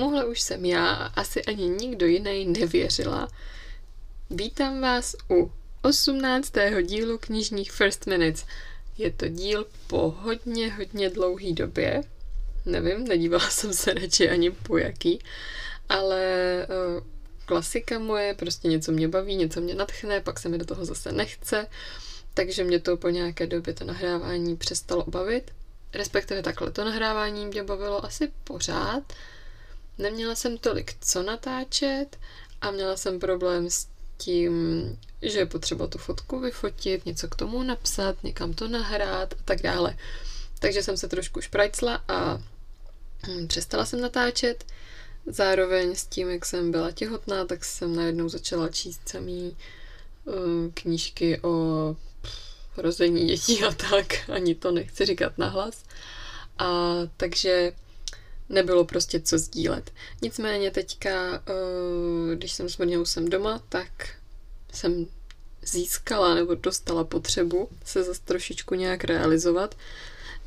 tomuhle už jsem já a asi ani nikdo jiný nevěřila. Vítám vás u 18. dílu knižních First Minutes. Je to díl po hodně, hodně dlouhý době. Nevím, nedívala jsem se radši ani po jaký, ale uh, klasika moje, prostě něco mě baví, něco mě natchne, pak se mi do toho zase nechce, takže mě to po nějaké době to nahrávání přestalo bavit. Respektive takhle to nahrávání mě bavilo asi pořád. Neměla jsem tolik co natáčet a měla jsem problém s tím, že je potřeba tu fotku vyfotit, něco k tomu napsat, někam to nahrát a tak dále. Takže jsem se trošku šprajcla a hm, přestala jsem natáčet. Zároveň s tím, jak jsem byla těhotná, tak jsem najednou začala číst samý uh, knížky o rození dětí a tak. Ani to nechci říkat nahlas. A takže nebylo prostě co sdílet. Nicméně teďka, uh, když jsem s Brňousem doma, tak jsem získala nebo dostala potřebu se zase trošičku nějak realizovat.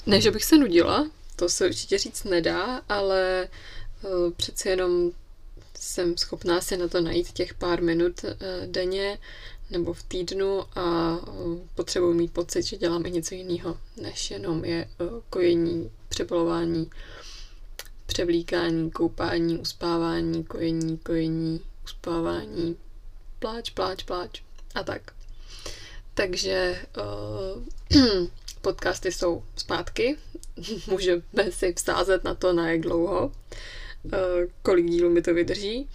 Ne, že bych se nudila, to se určitě říct nedá, ale uh, přeci jenom jsem schopná si na to najít těch pár minut uh, denně nebo v týdnu a potřebuji mít pocit, že dělám i něco jiného, než jenom je kojení, přebalování, převlíkání, koupání, uspávání, kojení, kojení, uspávání, pláč, pláč, pláč a tak. Takže uh, podcasty jsou zpátky. Můžeme si vsázet na to, na jak dlouho, uh, kolik dílů mi to vydrží.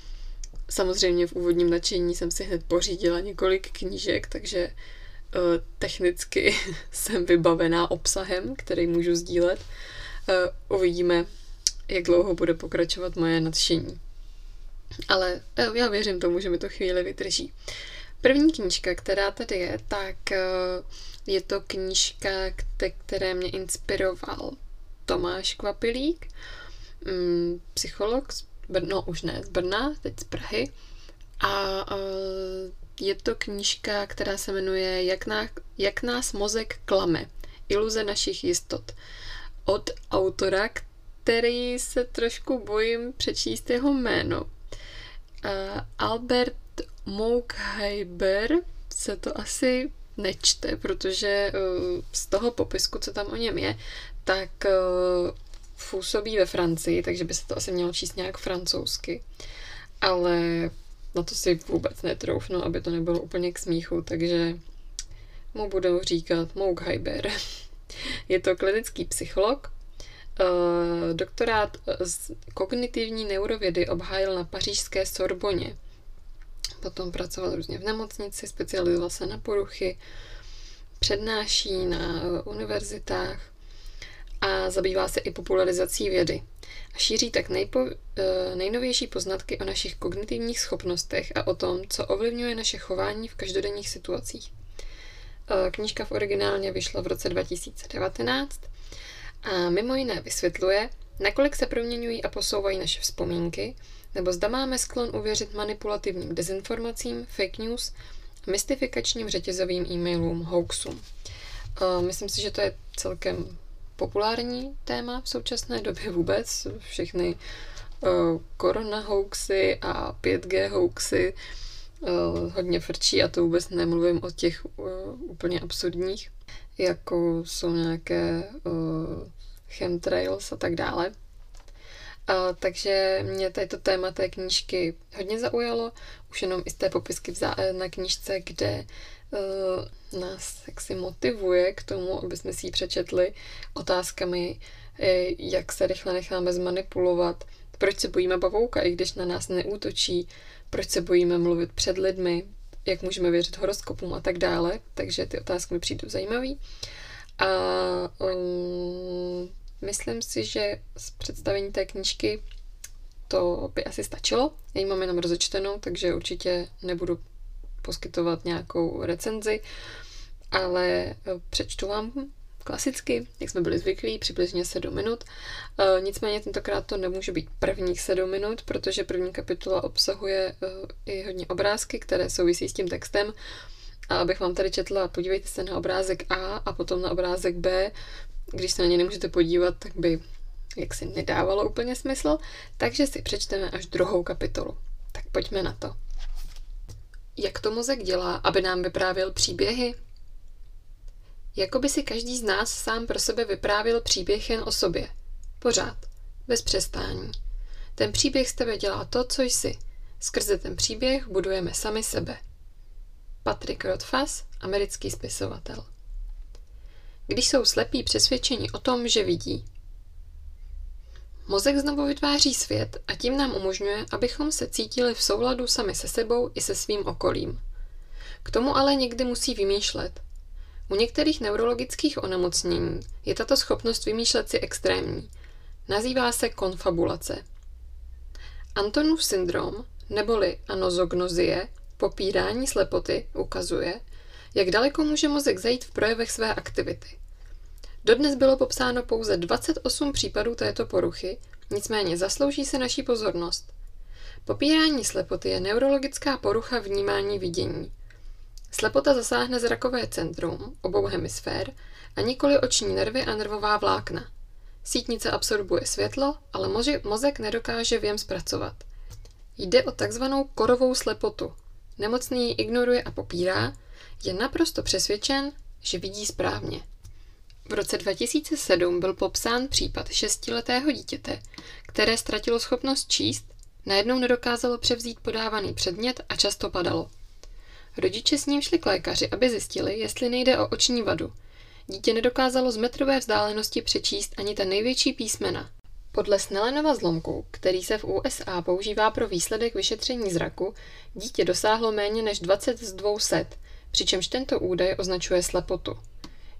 Samozřejmě v úvodním nadšení jsem si hned pořídila několik knížek, takže uh, technicky jsem vybavená obsahem, který můžu sdílet. Uh, uvidíme, jak dlouho bude pokračovat moje nadšení. Ale já věřím tomu, že mi to chvíli vydrží. První knížka, která tady je, tak eh, je to knížka, které mě inspiroval Tomáš Kvapilík, mm, psycholog, z Brno, no už ne z Brna, teď z Prahy. A eh, je to knížka, která se jmenuje Jak, ná, Jak nás mozek klame. Iluze našich jistot. Od autora, který se trošku bojím přečíst jeho jméno, Uh, Albert Moukheiber se to asi nečte, protože uh, z toho popisku, co tam o něm je, tak uh, působí ve Francii, takže by se to asi mělo číst nějak francouzsky. Ale na to si vůbec netroufnu, aby to nebylo úplně k smíchu, takže mu budou říkat Moukheiber. Je to klinický psycholog, doktorát z kognitivní neurovědy obhájil na pařížské Sorboně. Potom pracoval různě v nemocnici, specializoval se na poruchy, přednáší na univerzitách a zabývá se i popularizací vědy. A šíří tak nejpo, nejnovější poznatky o našich kognitivních schopnostech a o tom, co ovlivňuje naše chování v každodenních situacích. Knížka v originálně vyšla v roce 2019 a mimo jiné vysvětluje, nakolik se proměňují a posouvají naše vzpomínky, nebo zda máme sklon uvěřit manipulativním dezinformacím, fake news, mystifikačním řetězovým e-mailům, hoaxům. Myslím si, že to je celkem populární téma v současné době vůbec. Všechny korona hoaxy a 5G hoaxy hodně frčí a to vůbec nemluvím o těch úplně absurdních jako jsou nějaké uh, chemtrails a tak dále. Uh, takže mě tady to téma té knížky hodně zaujalo, už jenom i z té popisky na knížce, kde uh, nás jaksi motivuje k tomu, aby jsme si ji přečetli otázkami, jak se rychle necháme zmanipulovat, proč se bojíme pavouka, i když na nás neútočí, proč se bojíme mluvit před lidmi, jak můžeme věřit horoskopům a tak dále, takže ty otázky mi přijdou zajímavé. A um, myslím si, že z představení té knížky to by asi stačilo. Já ji mám jenom rozečtenou, takže určitě nebudu poskytovat nějakou recenzi, ale eh, přečtu vám klasicky, jak jsme byli zvyklí, přibližně 7 minut. E, nicméně tentokrát to nemůže být prvních 7 minut, protože první kapitola obsahuje e, i hodně obrázky, které souvisí s tím textem. A abych vám tady četla, podívejte se na obrázek A a potom na obrázek B. Když se na ně nemůžete podívat, tak by jak si nedávalo úplně smysl, takže si přečteme až druhou kapitolu. Tak pojďme na to. Jak to mozek dělá, aby nám vyprávěl příběhy? Jako by si každý z nás sám pro sebe vyprávěl příběh jen o sobě. Pořád. Bez přestání. Ten příběh z tebe dělá to, co jsi. Skrze ten příběh budujeme sami sebe. Patrick Rothfuss, americký spisovatel. Když jsou slepí přesvědčení o tom, že vidí. Mozek znovu vytváří svět a tím nám umožňuje, abychom se cítili v souladu sami se sebou i se svým okolím. K tomu ale někdy musí vymýšlet. U některých neurologických onemocnění je tato schopnost vymýšlet si extrémní. Nazývá se konfabulace. Antonův syndrom, neboli anozognozie, popírání slepoty, ukazuje, jak daleko může mozek zajít v projevech své aktivity. Dodnes bylo popsáno pouze 28 případů této poruchy, nicméně zaslouží se naší pozornost. Popírání slepoty je neurologická porucha vnímání vidění. Slepota zasáhne zrakové centrum, obou hemisfér, a nikoli oční nervy a nervová vlákna. Sítnice absorbuje světlo, ale mozek nedokáže věm zpracovat. Jde o takzvanou korovou slepotu. Nemocný ji ignoruje a popírá, je naprosto přesvědčen, že vidí správně. V roce 2007 byl popsán případ šestiletého dítěte, které ztratilo schopnost číst, najednou nedokázalo převzít podávaný předmět a často padalo. Rodiče s ním šli k lékaři, aby zjistili, jestli nejde o oční vadu. Dítě nedokázalo z metrové vzdálenosti přečíst ani ta největší písmena. Podle Snellenova zlomku, který se v USA používá pro výsledek vyšetření zraku, dítě dosáhlo méně než 20 z 200, přičemž tento údaj označuje slepotu.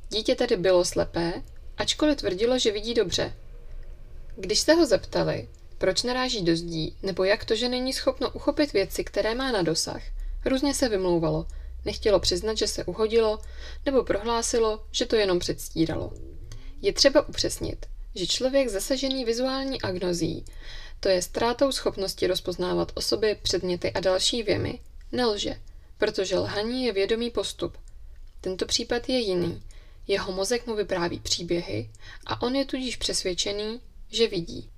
Dítě tedy bylo slepé, ačkoliv tvrdilo, že vidí dobře. Když se ho zeptali, proč naráží do zdí, nebo jak to, že není schopno uchopit věci, které má na dosah, různě se vymlouvalo, nechtělo přiznat, že se uhodilo, nebo prohlásilo, že to jenom předstíralo. Je třeba upřesnit, že člověk zasažený vizuální agnozí, to je ztrátou schopnosti rozpoznávat osoby, předměty a další věmy, nelže, protože lhaní je vědomý postup. Tento případ je jiný. Jeho mozek mu vypráví příběhy a on je tudíž přesvědčený, že vidí.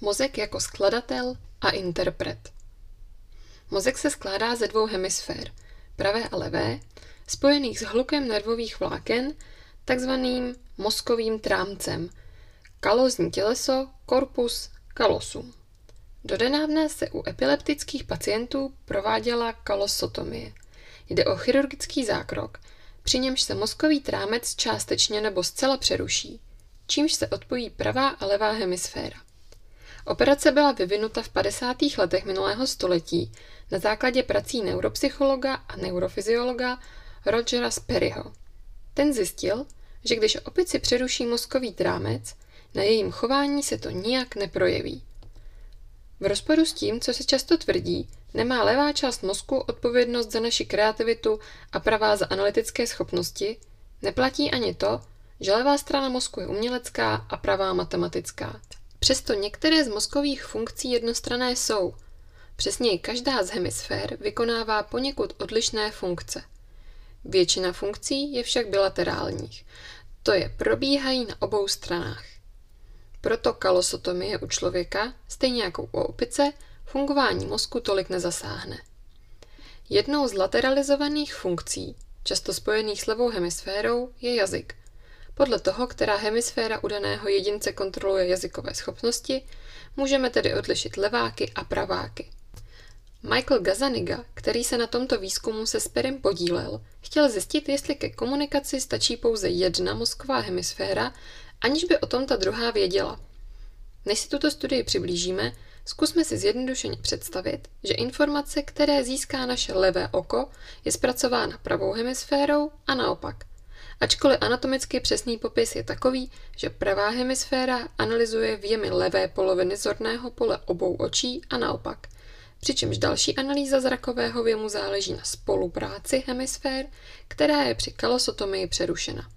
Mozek jako skladatel a interpret. Mozek se skládá ze dvou hemisfér, pravé a levé, spojených s hlukem nervových vláken, takzvaným mozkovým trámcem, kalozní těleso, korpus kalosum. Dodenávna se u epileptických pacientů prováděla kalosotomie. Jde o chirurgický zákrok, při němž se mozkový trámec částečně nebo zcela přeruší, čímž se odpojí pravá a levá hemisféra. Operace byla vyvinuta v 50. letech minulého století na základě prací neuropsychologa a neurofyziologa Rogera Sperryho. Ten zjistil, že když opici přeruší mozkový trámec, na jejím chování se to nijak neprojeví. V rozporu s tím, co se často tvrdí, nemá levá část mozku odpovědnost za naši kreativitu a pravá za analytické schopnosti, neplatí ani to, že levá strana mozku je umělecká a pravá matematická. Přesto některé z mozkových funkcí jednostrané jsou. Přesněji každá z hemisfér vykonává poněkud odlišné funkce. Většina funkcí je však bilaterálních, to je probíhají na obou stranách. Proto kalosotomie u člověka, stejně jako u opice, fungování mozku tolik nezasáhne. Jednou z lateralizovaných funkcí, často spojených s levou hemisférou, je jazyk. Podle toho, která hemisféra u daného jedince kontroluje jazykové schopnosti, můžeme tedy odlišit leváky a praváky. Michael Gazaniga, který se na tomto výzkumu se Sperem podílel, chtěl zjistit, jestli ke komunikaci stačí pouze jedna mozková hemisféra, aniž by o tom ta druhá věděla. Než si tuto studii přiblížíme, zkusme si zjednodušeně představit, že informace, které získá naše levé oko, je zpracována pravou hemisférou a naopak. Ačkoliv anatomicky přesný popis je takový, že pravá hemisféra analyzuje věmy levé poloviny zorného pole obou očí a naopak – přičemž další analýza zrakového věmu záleží na spolupráci hemisfér, která je při kalosotomii přerušena.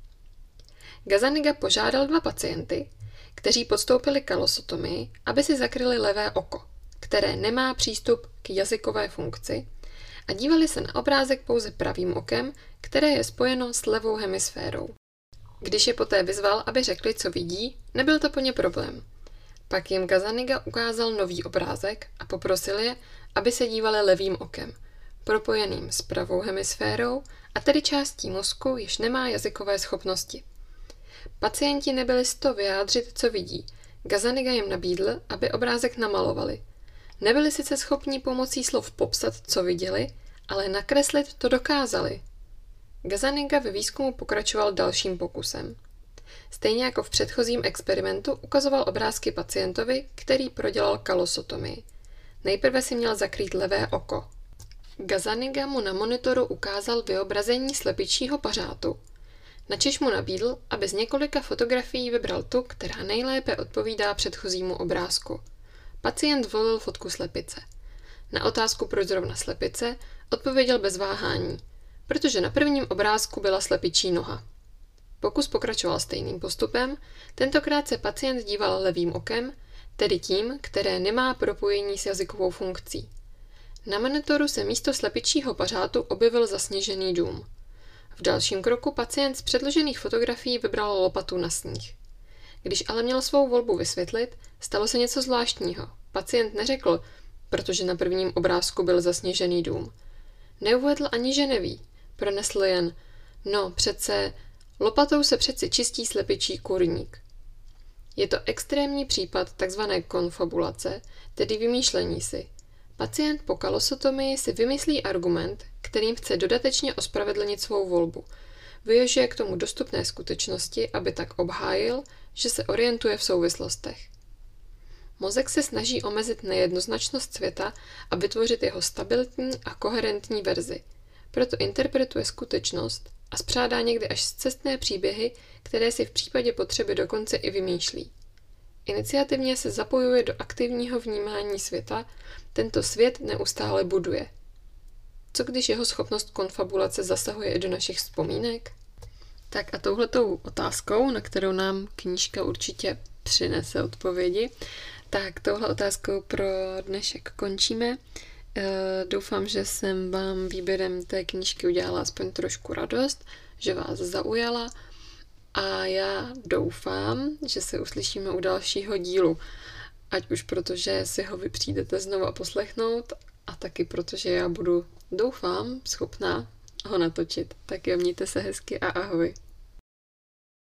Gazaniga požádal dva pacienty, kteří podstoupili kalosotomii, aby si zakryli levé oko, které nemá přístup k jazykové funkci, a dívali se na obrázek pouze pravým okem, které je spojeno s levou hemisférou. Když je poté vyzval, aby řekli, co vidí, nebyl to po ně problém. Pak jim Gazaniga ukázal nový obrázek a poprosil je, aby se dívali levým okem, propojeným s pravou hemisférou a tedy částí mozku, jež nemá jazykové schopnosti. Pacienti nebyli z to vyjádřit, co vidí. Gazaniga jim nabídl, aby obrázek namalovali. Nebyli sice schopni pomocí slov popsat, co viděli, ale nakreslit to dokázali. Gazaniga ve výzkumu pokračoval dalším pokusem. Stejně jako v předchozím experimentu ukazoval obrázky pacientovi, který prodělal kalosotomii. Nejprve si měl zakrýt levé oko. Gazaniga mu na monitoru ukázal vyobrazení slepičího pařátu. Načež mu nabídl, aby z několika fotografií vybral tu, která nejlépe odpovídá předchozímu obrázku. Pacient volil fotku slepice. Na otázku, proč zrovna slepice, odpověděl bez váhání, protože na prvním obrázku byla slepičí noha. Pokus pokračoval stejným postupem, tentokrát se pacient díval levým okem, tedy tím, které nemá propojení s jazykovou funkcí. Na monitoru se místo slepičího pařátu objevil zasněžený dům. V dalším kroku pacient z předložených fotografií vybral lopatu na sníh. Když ale měl svou volbu vysvětlit, stalo se něco zvláštního. Pacient neřekl, protože na prvním obrázku byl zasněžený dům. Neuvedl ani, že neví. Pronesl jen, no přece, lopatou se přeci čistí slepičí kurník. Je to extrémní případ tzv. konfabulace, tedy vymýšlení si. Pacient po kalosotomii si vymyslí argument, kterým chce dodatečně ospravedlnit svou volbu. Využije k tomu dostupné skutečnosti, aby tak obhájil, že se orientuje v souvislostech. Mozek se snaží omezit nejednoznačnost světa a vytvořit jeho stabilní a koherentní verzi. Proto interpretuje skutečnost a spřádá někdy až cestné příběhy, které si v případě potřeby dokonce i vymýšlí. Iniciativně se zapojuje do aktivního vnímání světa, tento svět neustále buduje. Co když jeho schopnost konfabulace zasahuje i do našich vzpomínek? Tak a touhletou otázkou, na kterou nám knížka určitě přinese odpovědi, tak touhle otázkou pro dnešek končíme. E, doufám, že jsem vám výběrem té knížky udělala aspoň trošku radost, že vás zaujala a já doufám, že se uslyšíme u dalšího dílu. Ať už protože si ho vy přijdete znova poslechnout a taky protože já budu, doufám, schopná ho natočit. Tak jo, mějte se hezky a ahoj.